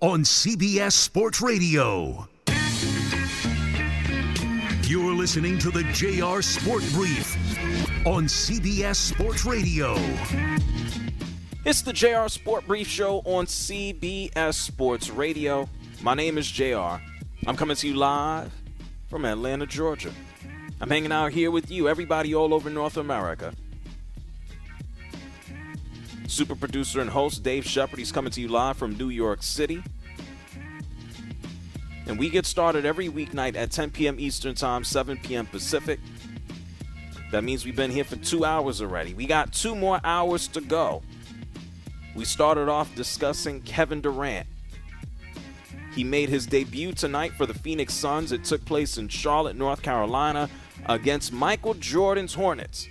on CBS Sports Radio. You're listening to the JR Sport Brief on CBS Sports Radio. It's the JR Sport Brief Show on CBS Sports Radio. My name is JR. I'm coming to you live from Atlanta, Georgia. I'm hanging out here with you, everybody all over North America. Super producer and host Dave Shepard. He's coming to you live from New York City. And we get started every weeknight at 10 p.m. Eastern Time, 7 p.m. Pacific. That means we've been here for two hours already. We got two more hours to go. We started off discussing Kevin Durant. He made his debut tonight for the Phoenix Suns. It took place in Charlotte, North Carolina, against Michael Jordan's Hornets.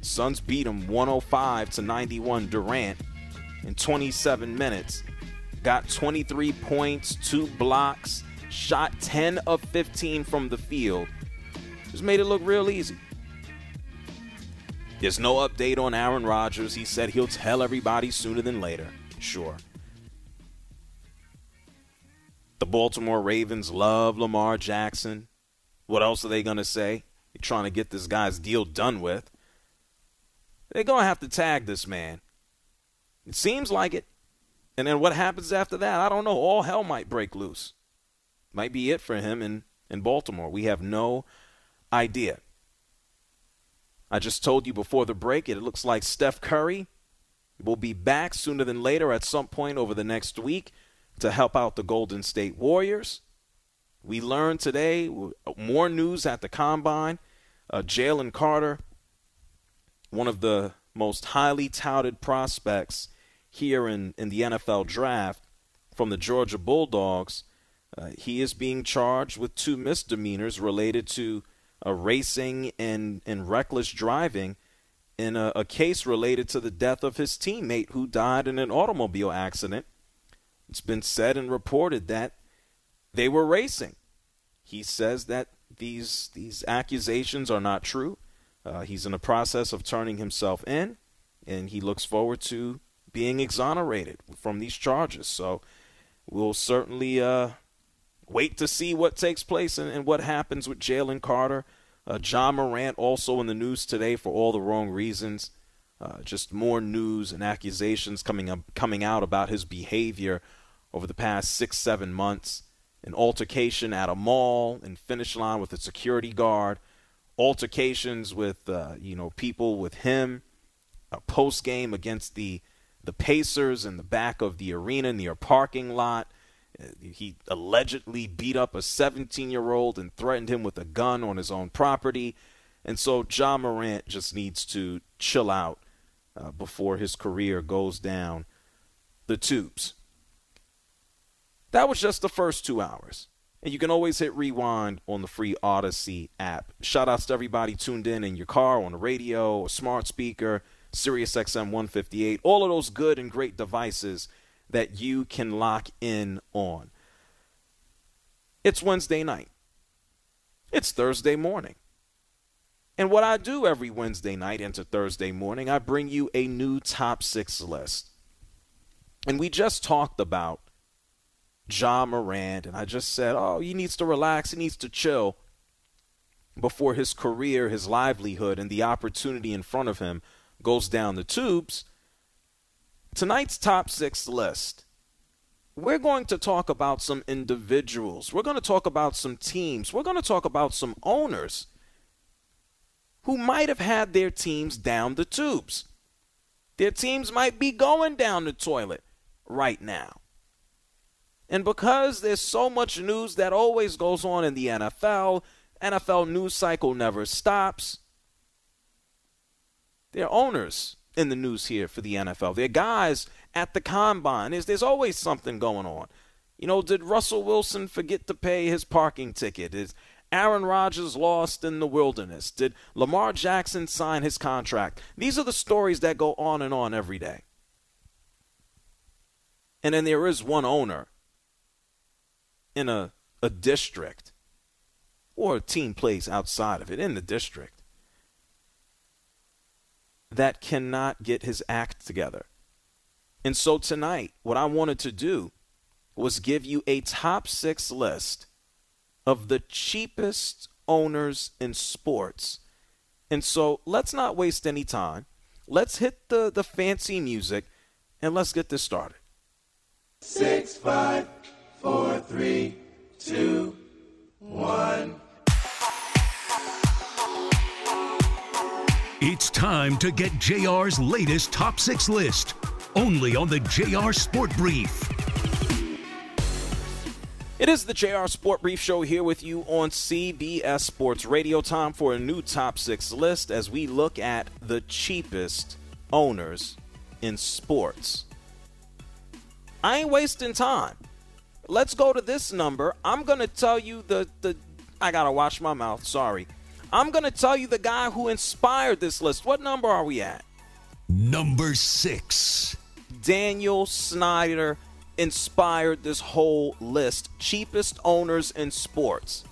Suns beat him 105 to 91. Durant in 27 minutes got 23 points, two blocks, shot 10 of 15 from the field. Just made it look real easy. There's no update on Aaron Rodgers. He said he'll tell everybody sooner than later. Sure. The Baltimore Ravens love Lamar Jackson. What else are they going to say? They're trying to get this guy's deal done with. They're going to have to tag this man. It seems like it. And then what happens after that? I don't know. All hell might break loose. Might be it for him in, in Baltimore. We have no idea. I just told you before the break, it looks like Steph Curry will be back sooner than later at some point over the next week to help out the Golden State Warriors. We learned today more news at the combine. Uh, Jalen Carter, one of the most highly touted prospects here in, in the NFL draft from the Georgia Bulldogs, uh, he is being charged with two misdemeanors related to uh, racing and, and reckless driving in a, a case related to the death of his teammate who died in an automobile accident. It's been said and reported that they were racing. He says that these these accusations are not true. Uh, he's in the process of turning himself in, and he looks forward to being exonerated from these charges. So we'll certainly uh, wait to see what takes place and, and what happens with Jalen Carter. Uh, Ja Morant also in the news today for all the wrong reasons. Uh, just more news and accusations coming up, coming out about his behavior over the past six, seven months. An altercation at a mall in finish line with a security guard. Altercations with uh, you know people with him. A post game against the the Pacers in the back of the arena near a parking lot. He allegedly beat up a 17 year old and threatened him with a gun on his own property. And so Ja Morant just needs to chill out uh, before his career goes down the tubes. That was just the first two hours. And you can always hit rewind on the free Audacy app. Shout outs to everybody tuned in in your car, on the radio, a smart speaker Sirius XM 158, all of those good and great devices that you can lock in on. It's Wednesday night. It's Thursday morning. And what I do every Wednesday night into Thursday morning, I bring you a new top six list. And we just talked about Ja Morant, and I just said, oh, he needs to relax, he needs to chill before his career, his livelihood, and the opportunity in front of him goes down the tubes. Tonight's top six list, we're going to talk about some individuals. We're going to talk about some teams. We're going to talk about some owners who might have had their teams down the tubes. Their teams might be going down the toilet right now. And because there's so much news that always goes on in the NFL, NFL news cycle never stops. There are owners in the news here for the NFL. There are guys at the combine. There's, there's always something going on. You know, did Russell Wilson forget to pay his parking ticket? Is Aaron Rodgers lost in the wilderness? Did Lamar Jackson sign his contract? These are the stories that go on and on every day. And then there is one owner in a, a district or a team plays outside of it in the district that cannot get his act together. And so tonight, what I wanted to do was give you a top six list of the cheapest owners in sports. And so let's not waste any time. Let's hit the, the fancy music and let's get this started. Six, five, four, three, two, one. It's time to get JR's latest top six list, only on the JR Sport Brief. It is the JR Sport Brief Show here with you on CBS Sports Radio. Time for a new top six list as we look at the cheapest owners in sports. I ain't wasting time. Let's go to this number. I'm going to tell you the, the. I got to wash my mouth. Sorry. I'm going to tell you the guy who inspired this list. What number are we at? Number six. Daniel Snyder inspired this whole list. Cheapest owners in sports.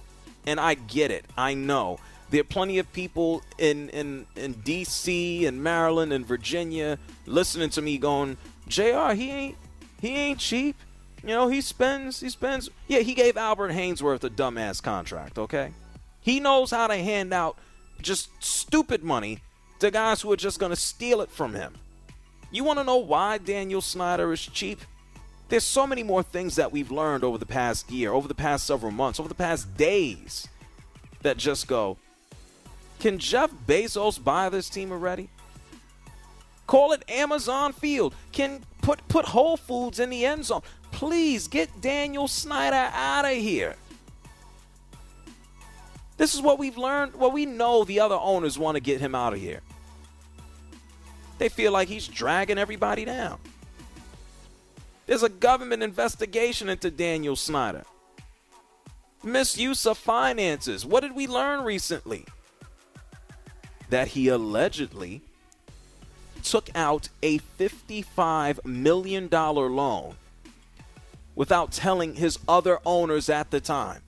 And I get it. I know. There are plenty of people in, in, in DC and Maryland and Virginia listening to me going, JR, he ain't he ain't cheap. You know, he spends he spends yeah, he gave Albert Haynesworth a dumbass contract, okay? He knows how to hand out just stupid money to guys who are just gonna steal it from him. You wanna know why Daniel Snyder is cheap? There's so many more things that we've learned over the past year, over the past several months, over the past days that just go, can Jeff Bezos buy this team already? Call it Amazon Field. Can put put Whole Foods in the end zone. Please get Daniel Snyder out of here. This is what we've learned. Well, we know the other owners want to get him out of here. They feel like he's dragging everybody down. There's a government investigation into Daniel Snyder. Misuse of finances. What did we learn recently? That he allegedly took out a $55 million loan without telling his other owners at the time.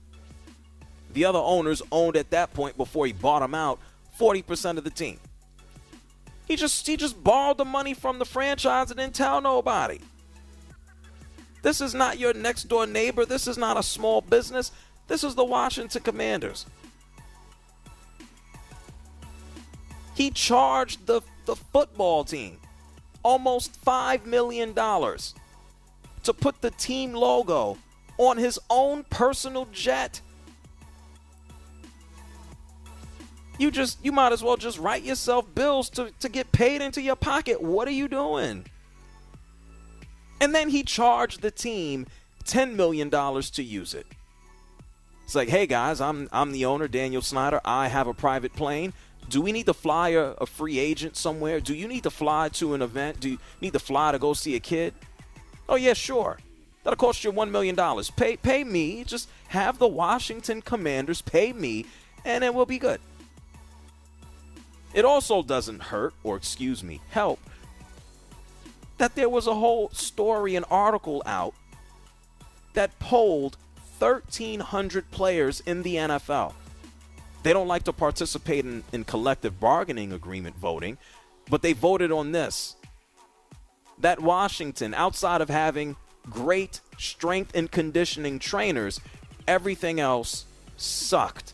The other owners owned at that point before he bought them out 40% of the team. He just he just borrowed the money from the franchise and didn't tell nobody. This is not your next door neighbor. This is not a small business. This is the Washington Commanders. He charged the, the football team almost $5 million to put the team logo on his own personal jet. You just you might as well just write yourself bills to, to get paid into your pocket. What are you doing? And then he charged the team $10 million to use it. It's like, hey guys, I'm I'm the owner, Daniel Snyder. I have a private plane. Do we need to fly a, a, free agent somewhere? Do you need to fly to an event? Do you need to fly to go see a kid? Oh yeah, sure. That'll cost you one million dollars. Pay pay me. Just have the Washington Commanders pay me, and it will be good. It also doesn't hurt, or excuse me, help that there was a whole story and article out that polled 1,300 players in the NFL. They don't like to participate in, in collective bargaining agreement voting, but they voted on this that Washington, outside of having great strength and conditioning trainers, everything else sucked.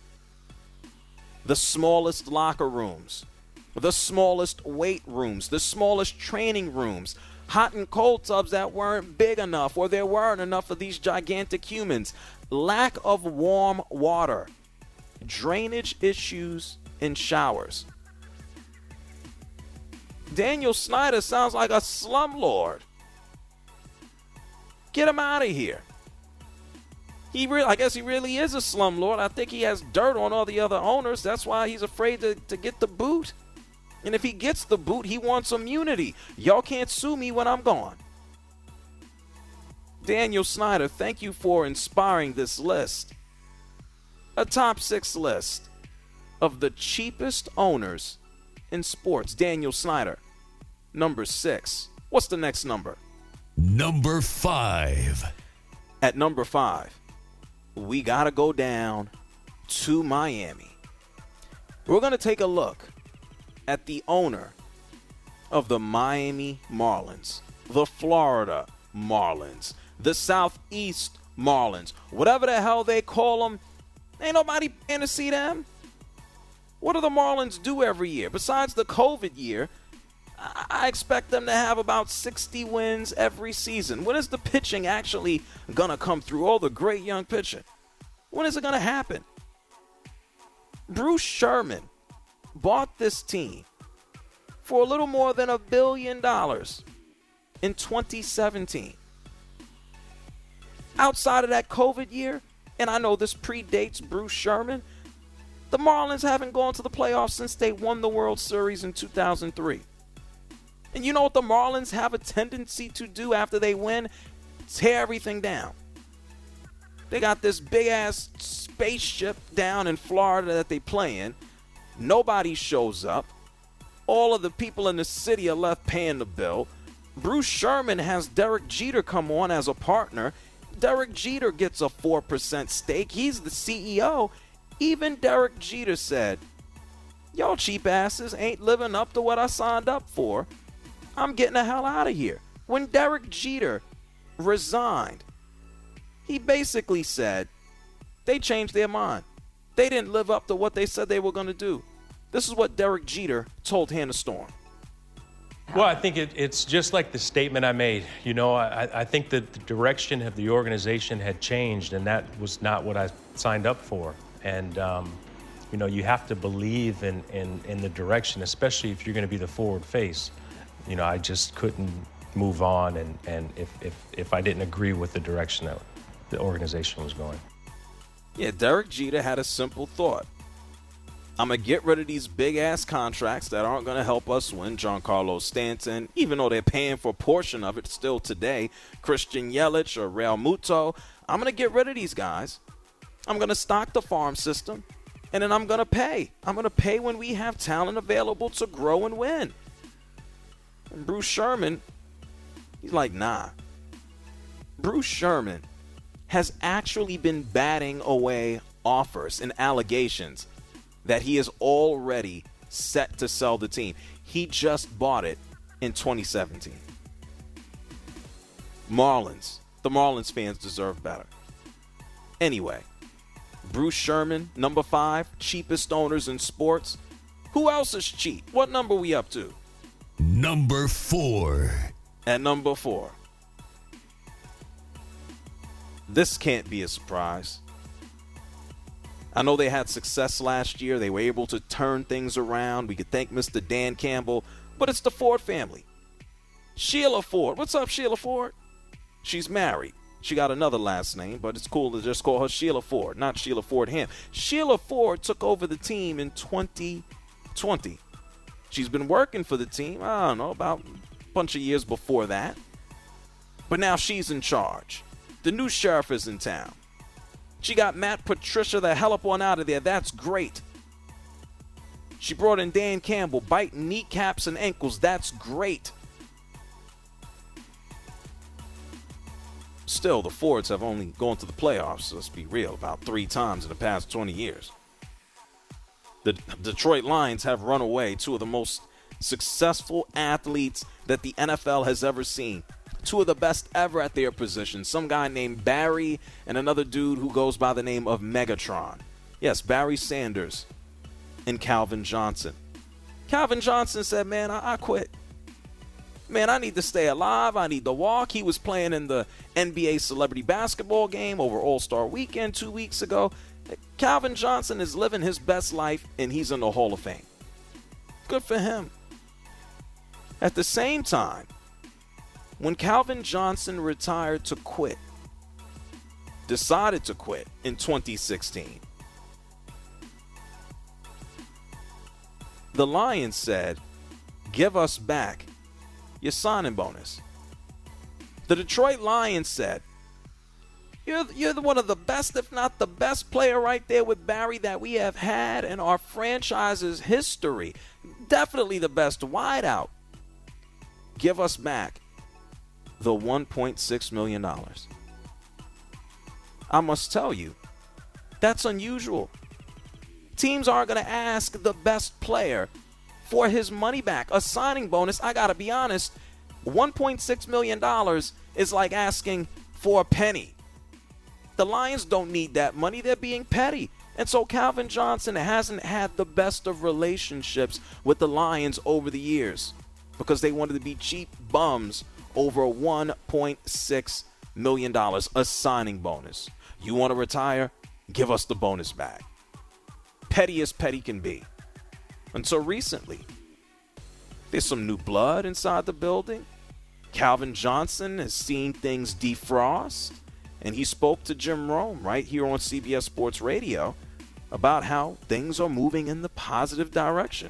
The smallest locker rooms, the smallest weight rooms, the smallest training rooms, hot and cold tubs that weren't big enough or there weren't enough of these gigantic humans, lack of warm water, drainage issues in showers. Daniel Snyder sounds like a slumlord. Get him out of here. He really, I guess he really is a slumlord. I think he has dirt on all the other owners. That's why he's afraid to, to get the boot. And if he gets the boot, he wants immunity. Y'all can't sue me when I'm gone. Daniel Snyder, thank you for inspiring this list. A top six list of the cheapest owners in sports. Daniel Snyder, number six. What's the next number? Number five. At number five, we got to go down to Miami. We're going to take a look at the owner of the Miami Marlins, the Florida Marlins, the Southeast Marlins, whatever the hell they call them. Ain't nobody paying to see them. What do the Marlins do every year? Besides the COVID year, I expect them to have about 60 wins every season. When is the pitching actually going to come through? All the great young pitching. When is it going to happen? Bruce Sherman bought this team for a little more than a billion dollars in 2017. Outside of that COVID year, and I know this predates Bruce Sherman, the Marlins haven't gone to the playoffs since they won the World Series in 2003. And you know what the Marlins have a tendency to do after they win? Tear everything down. They got this big ass spaceship down in Florida that they play in. Nobody shows up. All of the people in the city are left paying the bill. Bruce Sherman has Derek Jeter come on as a partner. Derek Jeter gets a 4% stake. He's the CEO. Even Derek Jeter said, Y'all cheap asses ain't living up to what I signed up for. I'm getting the hell out of here. When Derek Jeter resigned, he basically said they changed their mind. They didn't live up to what they said they were going to do. This is what Derek Jeter told Hannah Storm. Well, I think it, it's just like the statement I made. You know, I, I think that the direction of the organization had changed, and that was not what I signed up for. And, um, you know, you have to believe in, in, in the direction, especially if you're going to be the forward face. You know, I just couldn't move on, and, and if, if, if I didn't agree with the direction that the organization was going. Yeah, Derek Jeter had a simple thought. I'm going to get rid of these big ass contracts that aren't going to help us win. Giancarlo Stanton, even though they're paying for a portion of it still today, Christian Yelich or Realmuto. I'm going to get rid of these guys. I'm going to stock the farm system, and then I'm going to pay. I'm going to pay when we have talent available to grow and win. And Bruce Sherman, he's like, nah. Bruce Sherman has actually been batting away offers and allegations that he is already set to sell the team. He just bought it in 2017. Marlins. The Marlins fans deserve better. Anyway, Bruce Sherman, number five, cheapest owners in sports. Who else is cheap? What number we up to? Number four. At number four. This can't be a surprise. I know they had success last year. They were able to turn things around. We could thank Mr. Dan Campbell, but it's the Ford family. Sheila Ford. What's up, Sheila Ford? She's married. She got another last name, but it's cool to just call her Sheila Ford, not Sheila Ford Hamp. Sheila Ford took over the team in 2020. She's been working for the team, I don't know, about a bunch of years before that. But now she's in charge. The new sheriff is in town. She got Matt Patricia the hell up on out of there. That's great. She brought in Dan Campbell, biting kneecaps and ankles. That's great. Still, the Fords have only gone to the playoffs, let's be real, about three times in the past 20 years. The Detroit Lions have run away two of the most successful athletes that the NFL has ever seen two of the best ever at their position. Some guy named Barry and another dude who goes by the name of Megatron. Yes, Barry Sanders and Calvin Johnson. Calvin Johnson said, Man, I, I quit. Man, I need to stay alive. I need to walk. He was playing in the NBA celebrity basketball game over All Star weekend two weeks ago. Calvin Johnson is living his best life and he's in the Hall of Fame. Good for him. At the same time, when Calvin Johnson retired to quit, decided to quit in 2016, the Lions said, Give us back your signing bonus. The Detroit Lions said, you're, you're one of the best, if not the best player right there with Barry that we have had in our franchise's history. Definitely the best wideout. Give us back the $1.6 million. I must tell you, that's unusual. Teams aren't going to ask the best player for his money back. A signing bonus, I got to be honest, $1.6 million is like asking for a penny. The Lions don't need that money. They're being petty. And so Calvin Johnson hasn't had the best of relationships with the Lions over the years because they wanted to be cheap bums over $1.6 million, a signing bonus. You want to retire? Give us the bonus back. Petty as petty can be. Until recently, there's some new blood inside the building. Calvin Johnson has seen things defrost. And he spoke to Jim Rome right here on CBS Sports Radio about how things are moving in the positive direction.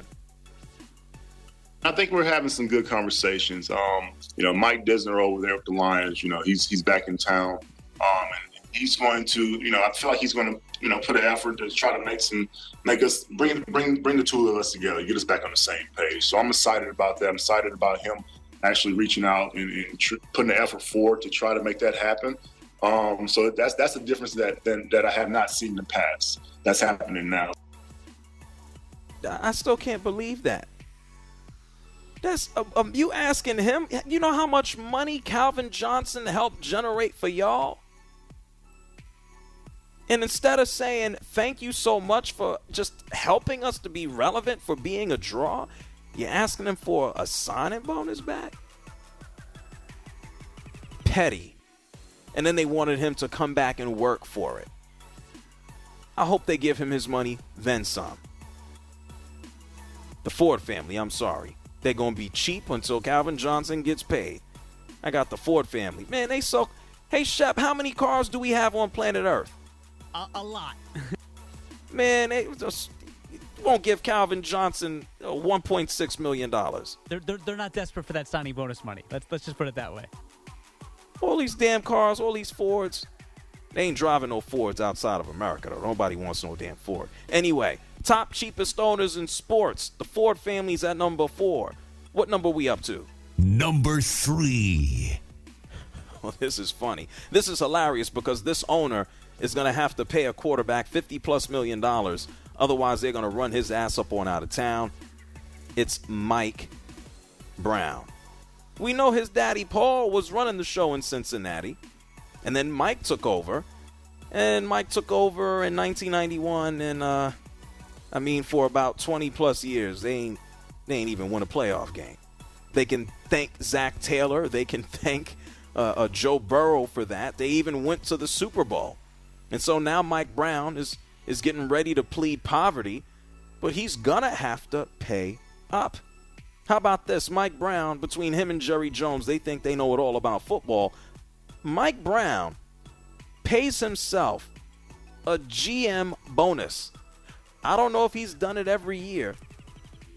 I think we're having some good conversations. Um, you know, Mike Disner over there with the Lions, you know, he's he's back in town. Um, and he's going to, you know, I feel like he's going to, you know, put an effort to try to make some, make us bring bring bring the two of us together, get us back on the same page. So I'm excited about that. I'm excited about him actually reaching out and, and tr- putting the effort forward to try to make that happen. Um, so that's that's a difference that, that that I have not seen in the past. That's happening now. I still can't believe that. That's um, um, you asking him. You know how much money Calvin Johnson helped generate for y'all. And instead of saying thank you so much for just helping us to be relevant for being a draw, you're asking them for a signing bonus back. Petty and then they wanted him to come back and work for it. I hope they give him his money, then some. The Ford family, I'm sorry. They're going to be cheap until Calvin Johnson gets paid. I got the Ford family. Man, they so. Hey, Shep, how many cars do we have on planet Earth? A, a lot. Man, they just won't give Calvin Johnson uh, $1.6 million. They're, they're, they're not desperate for that signing bonus money. Let's, let's just put it that way. All these damn cars, all these Fords. They ain't driving no Fords outside of America, though. Nobody wants no damn Ford. Anyway, top cheapest owners in sports. The Ford family's at number four. What number we up to? Number three. Well, this is funny. This is hilarious because this owner is going to have to pay a quarterback 50 plus million dollars. Otherwise, they're going to run his ass up on out of town. It's Mike Brown. We know his daddy Paul was running the show in Cincinnati, and then Mike took over, and Mike took over in 1991, and uh, I mean for about 20 plus years they ain't they ain't even won a playoff game. They can thank Zac Taylor, they can thank uh, uh, Joe Burrow for that. They even went to the Super Bowl, and so now Mike Brown is is getting ready to plead poverty, but he's gonna have to pay up. How about this? Mike Brown, between him and Jerry Jones, they think they know it all about football. Mike Brown pays himself a GM bonus. I don't know if he's done it every year,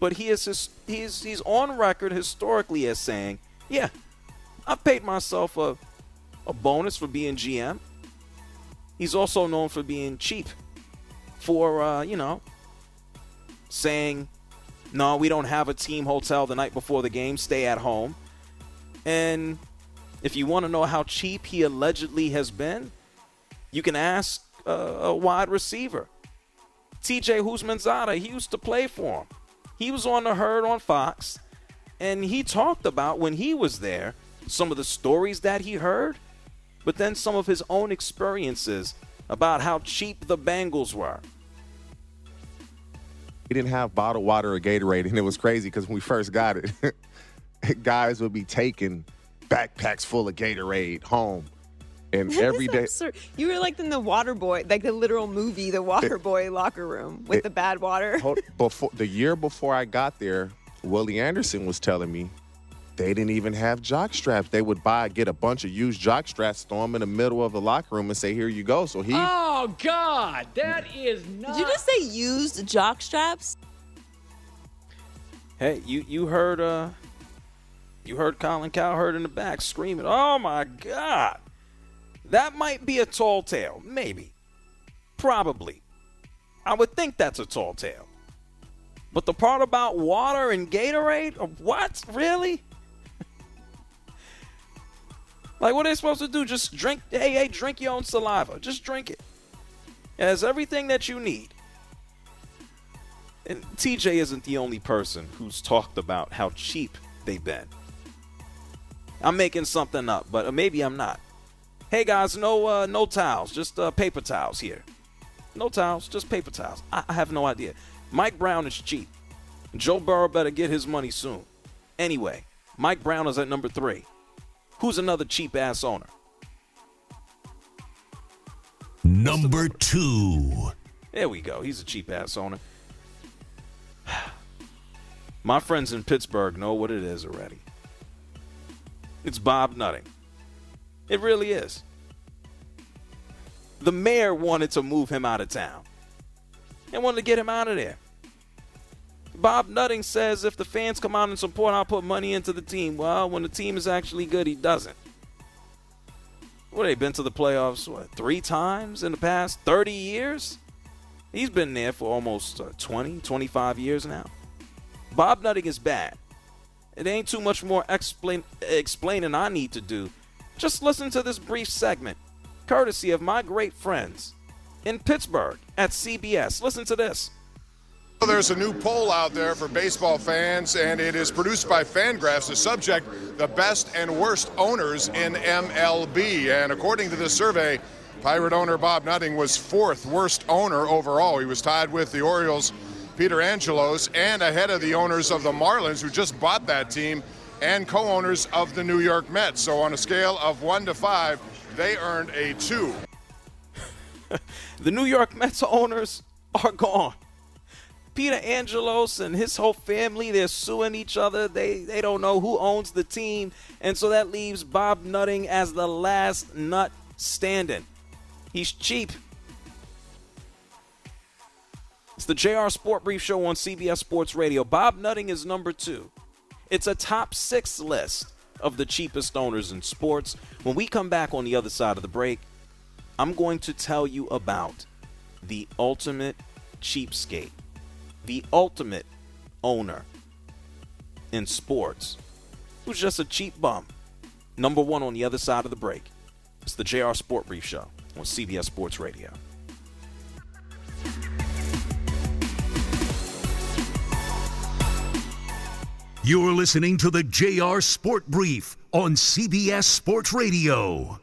but he is his, he's he's on record historically as saying, "Yeah, I paid myself a a bonus for being GM." He's also known for being cheap, for uh, you know, saying no, we don't have a team hotel the night before the game. Stay at home. And if you want to know how cheap he allegedly has been, you can ask a wide receiver. TJ Houshmandzadeh, he used to play for him. He was on the herd on Fox, and he talked about when he was there some of the stories that he heard, but then some of his own experiences about how cheap the Bengals were. We didn't have bottled water or Gatorade, and it was crazy because when we first got it, guys would be taking backpacks full of Gatorade home. And that every day, absurd. you were like in the Waterboy, like the literal movie, the Waterboy locker room with it, the bad water. before the year before I got there, Willie Anderson was telling me they didn't even have jock straps. They would buy, get a bunch of used jock straps, throw them in the middle of the locker room, and say, "Here you go." So he. Oh God, that is not. Did you just say used jock straps? Hey, you you heard uh, you heard Colin Cowherd in the back screaming, "Oh my God!" That might be a tall tale, maybe, probably. I would think that's a tall tale. But the part about water and Gatorade, what really? Like, what are they supposed to do? Just drink, hey, hey, drink your own saliva. Just drink it. It has everything that you need. And TJ isn't the only person who's talked about how cheap they've been. I'm making something up, but maybe I'm not. Hey guys, no uh, no towels, just uh, paper towels here. No towels, just paper towels. I, I have no idea. Mike Brown is cheap. Joe Burrow better get his money soon. Anyway, Mike Brown is at number three. Who's another cheap ass owner? Number two. There we go. He's a cheap ass owner. My friends in Pittsburgh know what it is already. It's Bob Nutting. It really is. The mayor wanted to move him out of town and wanted to get him out of there. Bob Nutting says if the fans come out and support, I'll put money into the team. Well, when the team is actually good, he doesn't. What, they been to the playoffs, what, three times in the past 30 years? He's been there for almost uh, 20, 25 years now. Bob Nutting is bad. It ain't too much more explain, explaining I need to do. Just listen to this brief segment, courtesy of my great friends in Pittsburgh at CBS. Listen to this. There's a new poll out there for baseball fans, and it is produced by Fangraphs. The subject, the best and worst owners in MLB. And according to this survey, Pirate owner Bob Nutting was fourth worst owner overall. He was tied with the Orioles' Peter Angelos and ahead of the owners of the Marlins, who just bought that team, and co owners of the New York Mets. So on a scale of one to five, they earned a two. the New York Mets owners are gone. Peter Angelos and his whole family, they're suing each other. They they don't know who owns the team. And so that leaves Bob Nutting as the last nut standing. He's cheap. It's the JR Sport Brief Show on CBS Sports Radio. Bob Nutting is number two. It's a top six list of the cheapest owners in sports. When we come back on the other side of the break, I'm going to tell you about the ultimate cheapskate the ultimate owner in sports who's just a cheap bum. Number one on the other side of the break. It's the JR Sport Brief Show on CBS Sports Radio. You're listening to the JR Sport Brief on CBS Sports Radio.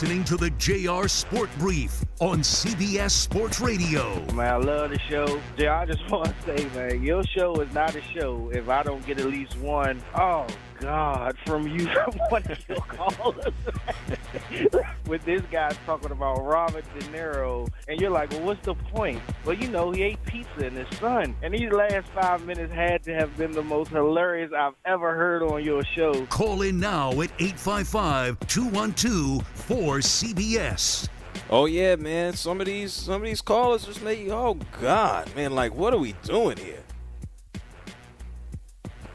Listening to the JR Sport Brief on CBS Sports Radio. Man, I love the show. JR, I just want to say, man, your show is not a show if I don't get at least one. Oh, God, from you, one of your callers. With this guy talking about Robert De Niro, and you're like, well, what's the point? Well, you know, he ate pizza in his son. And these last five minutes had to have been the most hilarious I've ever heard on your show. Call in now at 855 212 4CBS. Oh yeah, man. Some of these some of these callers just make you oh God, man, like what are we doing here?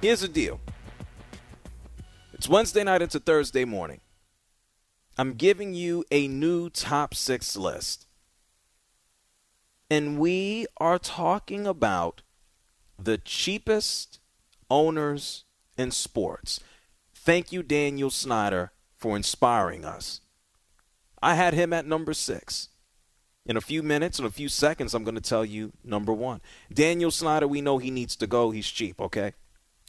Here's the deal. It's Wednesday night into Thursday morning. I'm giving you a new top six list. And we are talking about the cheapest owners in sports. Thank you, Daniel Snyder, for inspiring us. I had him at number six. In a few minutes, in a few seconds, I'm going to tell you number one. Daniel Snyder, we know he needs to go. He's cheap, okay?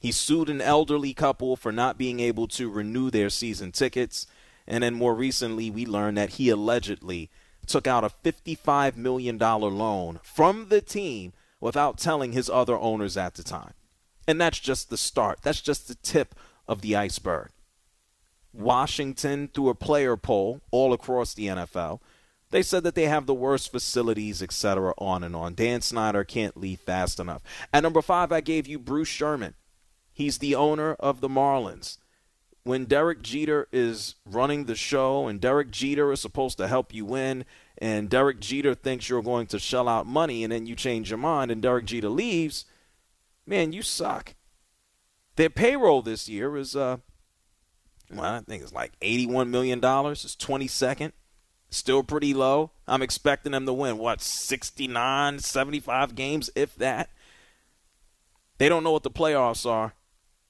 He sued an elderly couple for not being able to renew their season tickets. And then more recently, we learned that he allegedly took out a $55 million loan from the team without telling his other owners at the time. And that's just the start. That's just the tip of the iceberg. Washington, through a player poll all across the NFL, they said that they have the worst facilities, etc., on and on. Dan Snyder can't leave fast enough. At number five, I gave you Bruce Sherman. He's the owner of the Marlins. When Derek Jeter is running the show and Derek Jeter is supposed to help you win, and Derek Jeter thinks you're going to shell out money and then you change your mind and Derek Jeter leaves, man, you suck. Their payroll this year is, uh, well, I think it's like $81 million. It's 22nd. Still pretty low. I'm expecting them to win, what, 69, 75 games, if that. They don't know what the playoffs are.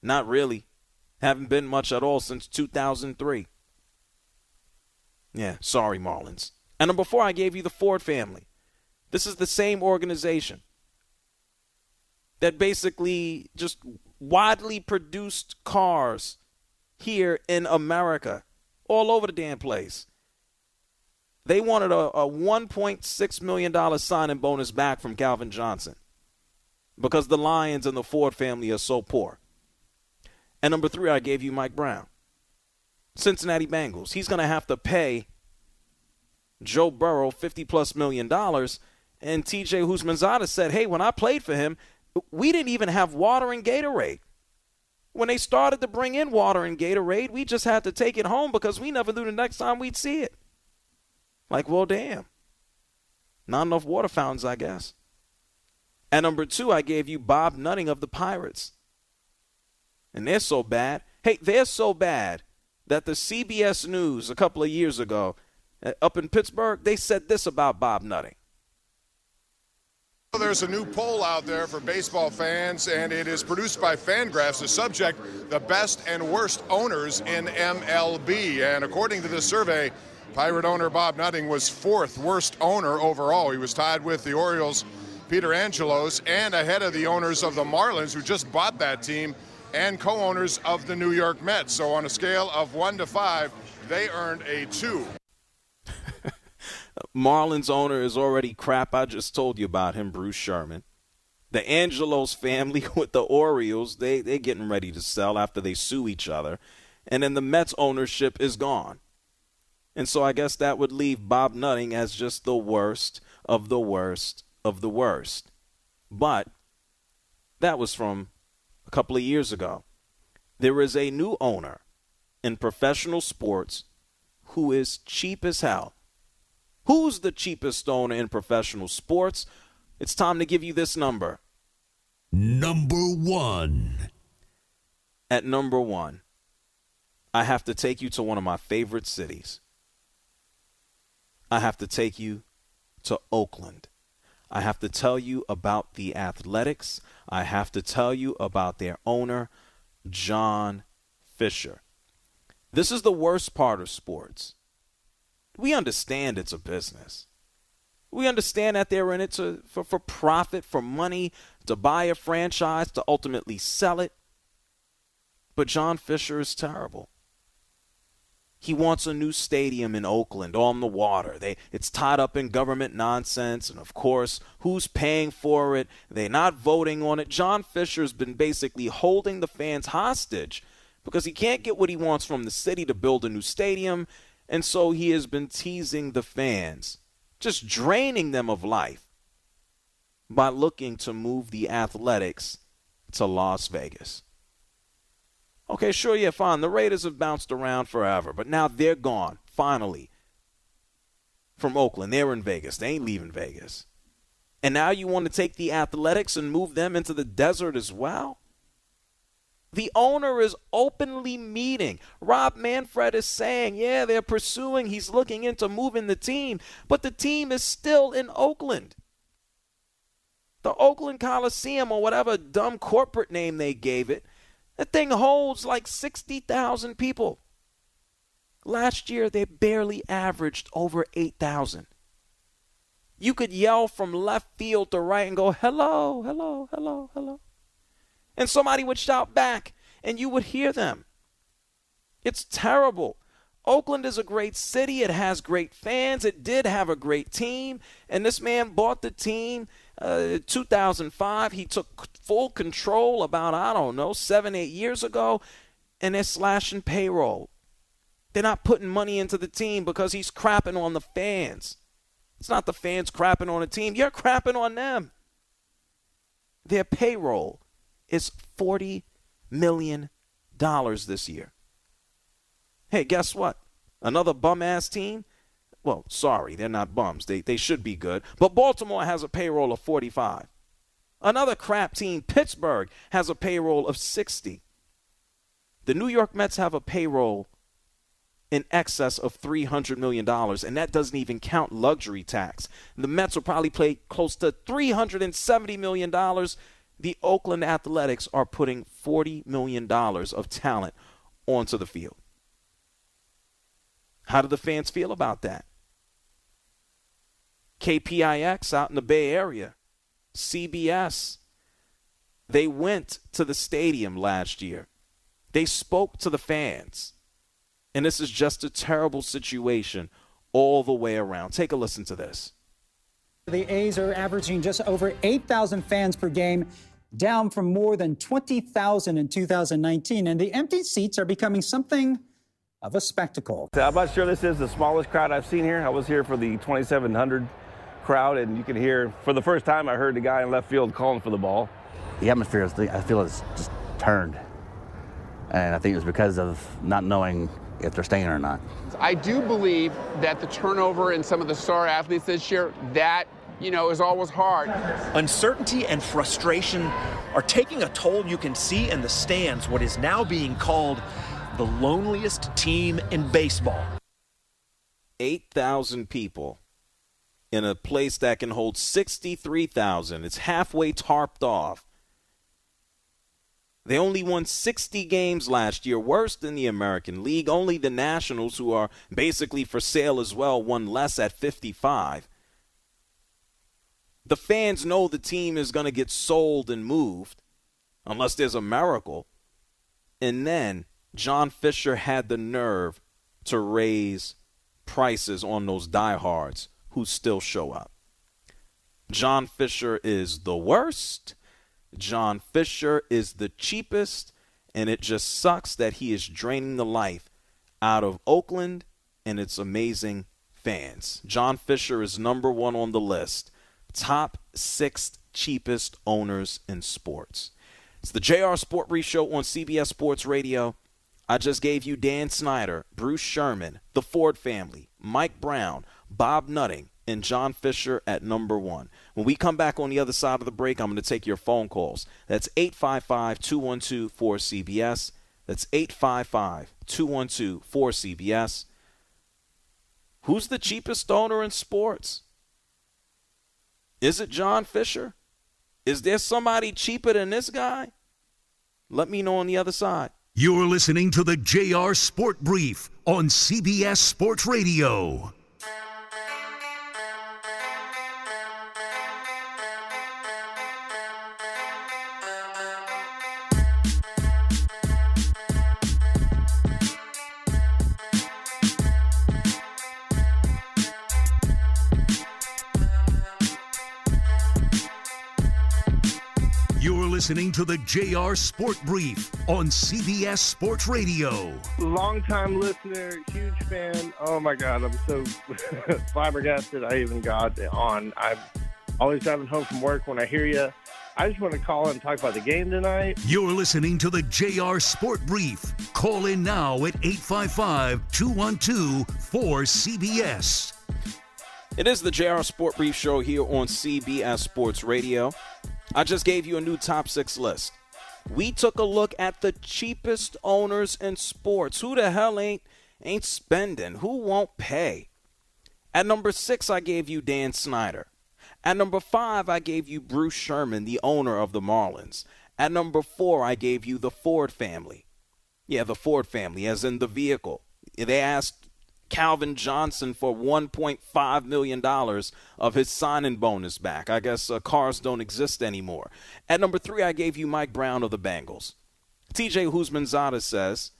Not really. Haven't been much at all since 2003. Yeah, sorry, Marlins. And before I gave you the Ford family. This is the same organization that basically just widely produced cars here in America, all over the damn place. They wanted a, a $1.6 million signing bonus back from Calvin Johnson because the Lions and the Ford family are so poor. And number three, I gave you Mike Brown. Cincinnati Bengals. He's going to have to pay Joe Burrow 50 plus million dollars. And TJ Houshmandzadeh said, hey, when I played for him, we didn't even have water and Gatorade. When they started to bring in water and Gatorade, we just had to take it home because we never knew the next time we'd see it. Like, well, damn. Not enough water fountains, I guess. And number two, I gave you Bob Nutting of the Pirates. And they're so bad. Hey, they're so bad that the CBS News a couple of years ago uh, up in Pittsburgh, they said this about Bob Nutting. There's a new poll out there for baseball fans, and it is produced by Fangraphs. The subject, the best and worst owners in MLB. And according to this survey, Pirate owner Bob Nutting was fourth worst owner overall. He was tied with the Orioles' Peter Angelos and ahead of the owners of the Marlins, who just bought that team, and co owners of the New York Mets. So on a scale of one to five, they earned a two. Marlins owner is already crap. I just told you about him, Bruce Sherman. The Angelos family with the Orioles, they they're getting ready to sell after they sue each other. And then the Mets ownership is gone. And so I guess that would leave Bob Nutting as just the worst of the worst of the worst. But that was from a couple of years ago. There is a new owner in professional sports who is cheap as hell. Who's the cheapest owner in professional sports? It's time to give you this number. Number one. At number one, I have to take you to one of my favorite cities. I have to take you to Oakland. I have to tell you about the athletics. I have to tell you about their owner, John Fisher. This is the worst part of sports we understand it's a business. We understand that they're in it to, for, for profit, for money, to buy a franchise, to ultimately sell it. But John Fisher is terrible. He wants a new stadium in Oakland on the water. They, it's tied up in government nonsense. And of course, who's paying for it? They're not voting on it. John Fisher's been basically holding the fans hostage because he can't get what he wants from the city to build a new stadium. And so he has been teasing the fans, just draining them of life by looking to move the athletics to Las Vegas. Okay, sure, yeah, fine. The Raiders have bounced around forever, but now they're gone, finally, from Oakland. They're in Vegas. They ain't leaving Vegas. And now you want to take the athletics and move them into the desert as well? The owner is openly meeting. Rob Manfred is saying, yeah, they're pursuing, he's looking into moving the team, but the team is still in Oakland. The Oakland Coliseum, or whatever dumb corporate name they gave it, that thing holds like 60,000 people. Last year, they barely averaged over 8,000. You could yell from left field to right and go, hello, hello, hello, hello and somebody would shout back and you would hear them. It's terrible. Oakland is a great city. It has great fans. It did have a great team. And this man bought the team uh, 2005. He took full control about, I don't know, seven, eight years ago. And they're slashing payroll. They're not putting money into the team because he's crapping on the fans. It's not the fans crapping on the team. You're crapping on them. Their payroll is $40 million this year. Hey, guess what? Another bum ass team? Well, sorry, they're not bums. They, they should be good. But Baltimore has a payroll of 45. Another crap team, Pittsburgh, has a payroll of 60. The New York Mets have a payroll in excess of $300 million, and that doesn't even count luxury tax. The Mets will probably pay close to $370 million. The Oakland Athletics are putting $40 million of talent onto the field. How do the fans feel about that? KPIX out in the Bay Area, CBS, they went to the stadium last year. They spoke to the fans. And this is just a terrible situation all the way around. Take a listen to this. The A's are averaging just over 8,000 fans per game, down from more than 20,000 in 2019. And the empty seats are becoming something of a spectacle. I'm not sure this is the smallest crowd I've seen here. I was here for the 2,700 crowd, and you can hear, for the first time, I heard the guy in left field calling for the ball. The atmosphere, is, I feel, is just turned. And I think it was because of not knowing if they're staying or not. I do believe that the turnover in some of the star athletes this year, that, you know, is always hard. Uncertainty and frustration are taking a toll you can see in the stands, what is now being called the loneliest team in baseball. 8,000 people in a place that can hold 63,000. It's halfway tarped off. They only won 60 games last year, worse than the American League. Only the Nationals, who are basically for sale as well, won less at 55. The fans know the team is going to get sold and moved unless there's a miracle. And then John Fisher had the nerve to raise prices on those diehards who still show up. John Fisher is the worst. John Fisher is the cheapest. And it just sucks that he is draining the life out of Oakland and its amazing fans. John Fisher is number one on the list. Top six cheapest owners in sports. It's the JR Sport Brief Show on CBS Sports Radio. I just gave you Dan Snyder, Bruce Sherman, the Ford family, Mike Brown, Bob Nutting, and John Fisher at number one. When we come back on the other side of the break, I'm going to take your phone calls. That's 855 212 4CBS. That's 855 212 4CBS. Who's the cheapest owner in sports? Is it John Fisher? Is there somebody cheaper than this guy? Let me know on the other side. You're listening to the JR Sport Brief on CBS Sports Radio. Listening to the JR Sport Brief on CBS Sports Radio. Long time listener, huge fan. Oh my God, I'm so flabbergasted I even got on. I'm always driving home from work when I hear you. I just want to call and talk about the game tonight. You're listening to the JR Sport Brief. Call in now at 855 212 4CBS. It is the JR Sport Brief Show here on CBS Sports Radio. I just gave you a new top six list. We took a look at the cheapest owners in sports. Who the hell ain't ain't spending? Who won't pay? At number six, I gave you Dan Snyder. At number five, I gave you Bruce Sherman, the owner of the Marlins. At number four, I gave you the Ford family. Yeah, the Ford family, as in the vehicle. They asked Calvin Johnson for $1.5 million of his signing bonus back. I guess uh, cars don't exist anymore. At number three, I gave you Mike Brown of the Bengals. TJ Houshmandzadeh says,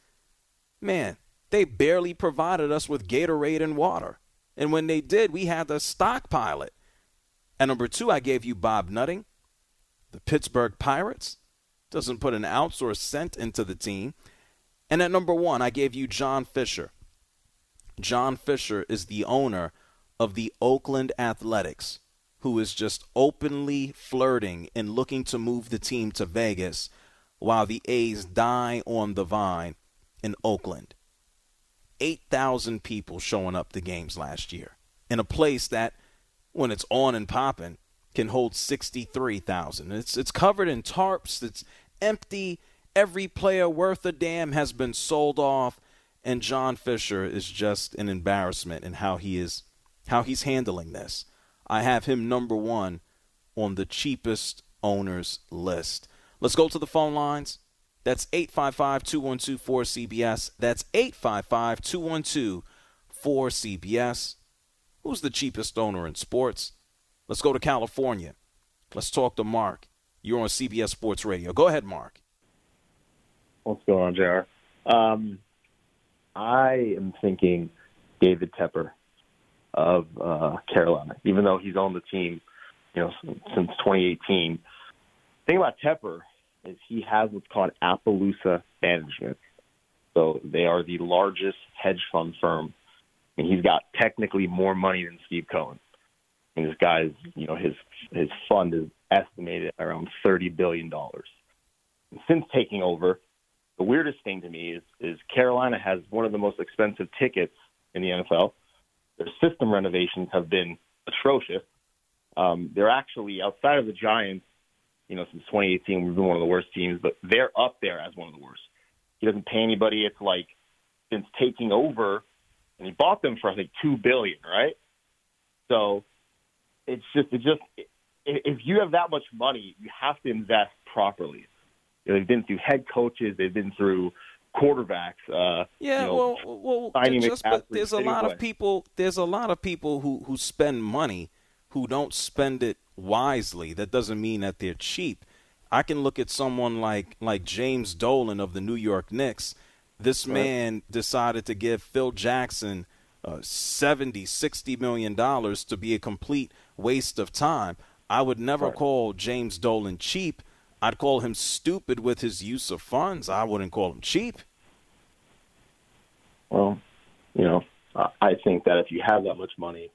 Man, they barely provided us with Gatorade and water. And when they did, we had to stockpile it. And number two, I gave you Bob Nutting, the Pittsburgh Pirates. Doesn't put an ounce or a cent into the team. And at number one, I gave you John Fisher. John Fisher is the owner of the Oakland Athletics, who is just openly flirting and looking to move the team to Vegas while the A's die on the vine in Oakland. 8,000 people showing up to games last year in a place that, when it's on and popping, can hold 63,000. It's, it's covered in tarps, it's empty. Every player worth a damn has been sold off, and John Fisher is just an embarrassment in how he is how he's handling this. I have him number one on the cheapest owners list. Let's go to the phone lines. That's 855 212 4CBS. That's 855 212 4CBS. Who's the cheapest owner in sports? Let's go to California. Let's talk to Mark. You're on CBS Sports Radio. Go ahead, Mark. What's going on, JR? Um, I am thinking David Tepper of uh, Carolina, even though he's on the team, you know, since 2018. The thing about Tepper is he has what's called Appaloosa Management. So they are the largest hedge fund firm, and he's got technically more money than Steve Cohen. And this guy's, you know, his his fund is estimated around thirty billion dollars. Since taking over, the weirdest thing to me is is Carolina has one of the most expensive tickets in the NFL their system renovations have been atrocious. Um, they're actually outside of the Giants. You know, since 2018, we've been one of the worst teams, but they're up there as one of the worst. He doesn't pay anybody. It's like since taking over, and he bought them for I think two billion, right? So it's just it just if you have that much money, you have to invest properly. You know, they've been through head coaches, they've been through quarterbacks. Uh, yeah, you know, well, well, just, but there's a lot of people. There's a lot of people who who spend money who don't spend it wisely. That doesn't mean that they're cheap. I can look at someone like like James Dolan of the New York Knicks. This right. man decided to give Phil Jackson uh, 70, 60 million dollars to be a complete waste of time. I would never right. call James Dolan cheap. I'd call him stupid with his use of funds. I wouldn't call him cheap. Well, you know, I think that if you have that much money,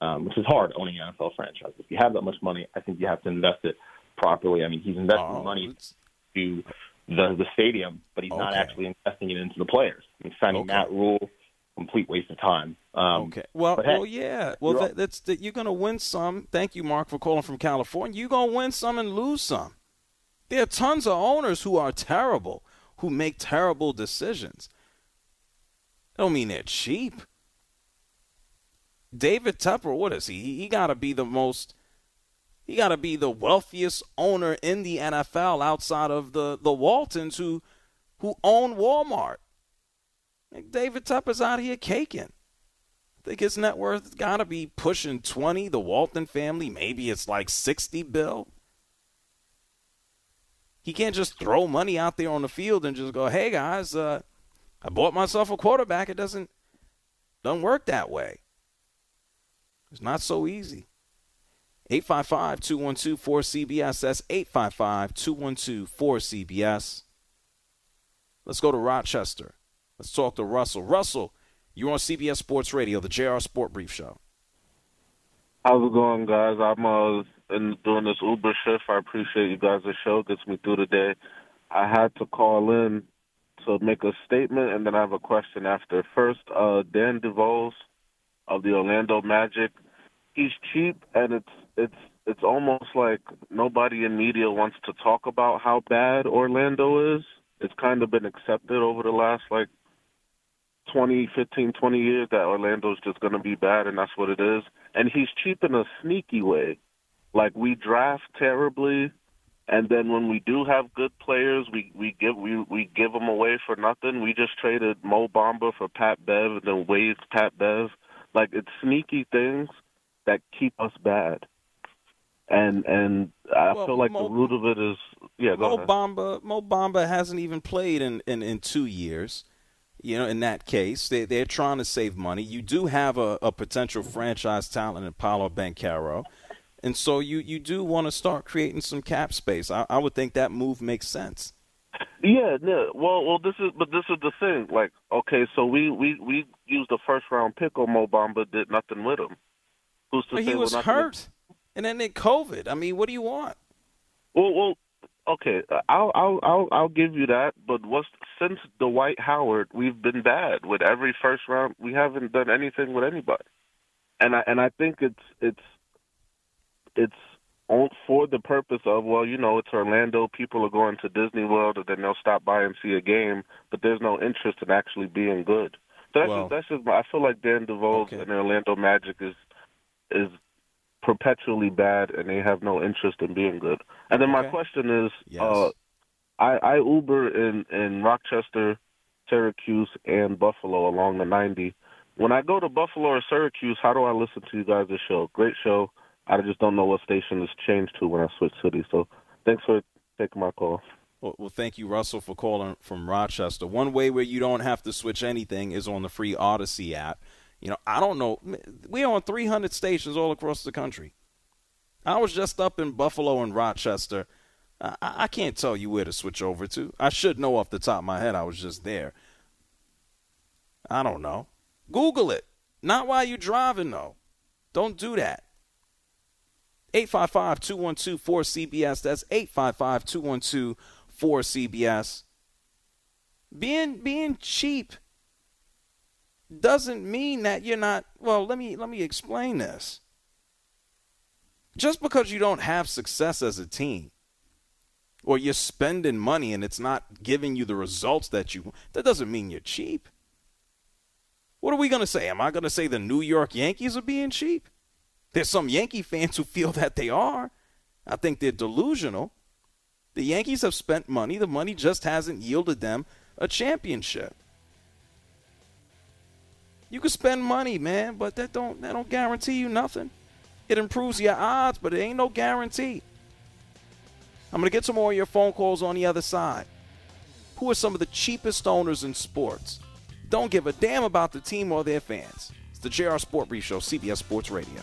um, which is hard owning an NFL franchise, if you have that much money, I think you have to invest it properly. I mean, he's investing oh, money it's... to the the stadium, but he's okay. not actually investing it into the players. He's signing okay. Matt Rhule, complete waste of time. Um, okay. Well, hey, well, yeah. Well, that, that's that. You're going to win some. Thank you, Mark, for calling from California. You're going to win some and lose some. There are tons of owners who are terrible, who make terrible decisions. I don't mean they're cheap. David Tepper, what is he? He got to be the most. He got to be the wealthiest owner in the NFL outside of the the Waltons who who own Walmart. David Tepper's out here caking. I think his net worth's got to be pushing 20. The Walton family, maybe it's like 60 bill. He can't just throw money out there on the field and just go, "Hey guys, uh, I bought myself a quarterback." It doesn't doesn't work that way. It's not so easy. 855-212-4CBS. That's 855-212-4CBS. Let's go to Rochester. Let's talk to Russell. Russell, you're on CBS Sports Radio, the JR Sport Brief Show. How's it going, guys? I'm uh, in doing this Uber shift. I appreciate you guys' show. Gets me through the day. I had to call in to make a statement, and then I have a question after. First, uh, Dan DeVos of the Orlando Magic. He's cheap, and it's it's it's almost like nobody in media wants to talk about how bad Orlando is. It's kind of been accepted over the last like 20, 15, 20 years that Orlando's just going to be bad, and that's what it is. And he's cheap in a sneaky way. Like we draft terribly, and then when we do have good players, we we give we we give them away for nothing. We just traded Mo Bamba for Pat Bev and then waived Pat Bev. Like it's sneaky things that keep us bad. And and I well, feel like Mo, the root of it is yeah. Mo ahead. Bamba Mo Bamba hasn't even played in, in, in two years. You know, in that case, they, they're trying to save money. You do have a, a potential franchise talent in Paolo Banchero. And so you, you do want to start creating some cap space. I, I would think that move makes sense. Yeah, yeah. Well, well, this is but this is the thing. Like, okay, so we we we used the first round pick on Mo Bamba, did nothing with him. Who's to But say he was hurt, and then it COVID. I mean, what do you want? Well, well, okay. I'll I'll I'll I'll give you that. But what's since Dwight Howard, we've been bad with every first round. We haven't done anything with anybody, and I and I think it's it's it's on for the purpose of well, you know, it's Orlando. People are going to Disney World, and then they'll stop by and see a game, but there's no interest in actually being good. So that's Well- just, that's just. I feel like Dan DeVos and the Orlando Magic is is perpetually bad, and they have no interest in being good. And then my question is, uh, I, I Uber in in Rochester, Syracuse, and Buffalo along the 90. When I go to Buffalo or Syracuse, how do I listen to you guys' show? Great show. I just don't know what station it's changed to when I switch cities. So thanks for taking my call. Well, well, thank you, Russell, for calling from Rochester. One way where you don't have to switch anything is on the free Audacy app. You know, I don't know. We're on 300 stations all across the country. I was just up in Buffalo and Rochester. I, I can't tell you where to switch over to. I should know off the top of my head. I was just there. I don't know. Google it. Not while you're driving, though. Don't do that. 855 212 4CBS. That's 855 212 4CBS. Being being cheap doesn't mean that you're not well, let me let me explain this. Just because you don't have success as a team or you're spending money and it's not giving you the results that you that doesn't mean you're cheap. What are we going to say? Am I going to say the New York Yankees are being cheap? There's some Yankee fans who feel that they are. I think they're delusional. The Yankees have spent money. The money just hasn't yielded them a championship. You can spend money, man, but that don't that don't guarantee you nothing. It improves your odds, but it ain't no guarantee. I'm gonna get some more of your phone calls on the other side. Who are some of the cheapest owners in sports? Don't give a damn about the team or their fans. It's the JR Sport Brief Show, CBS Sports Radio.